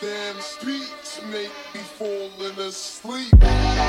Damn beats make me falling asleep.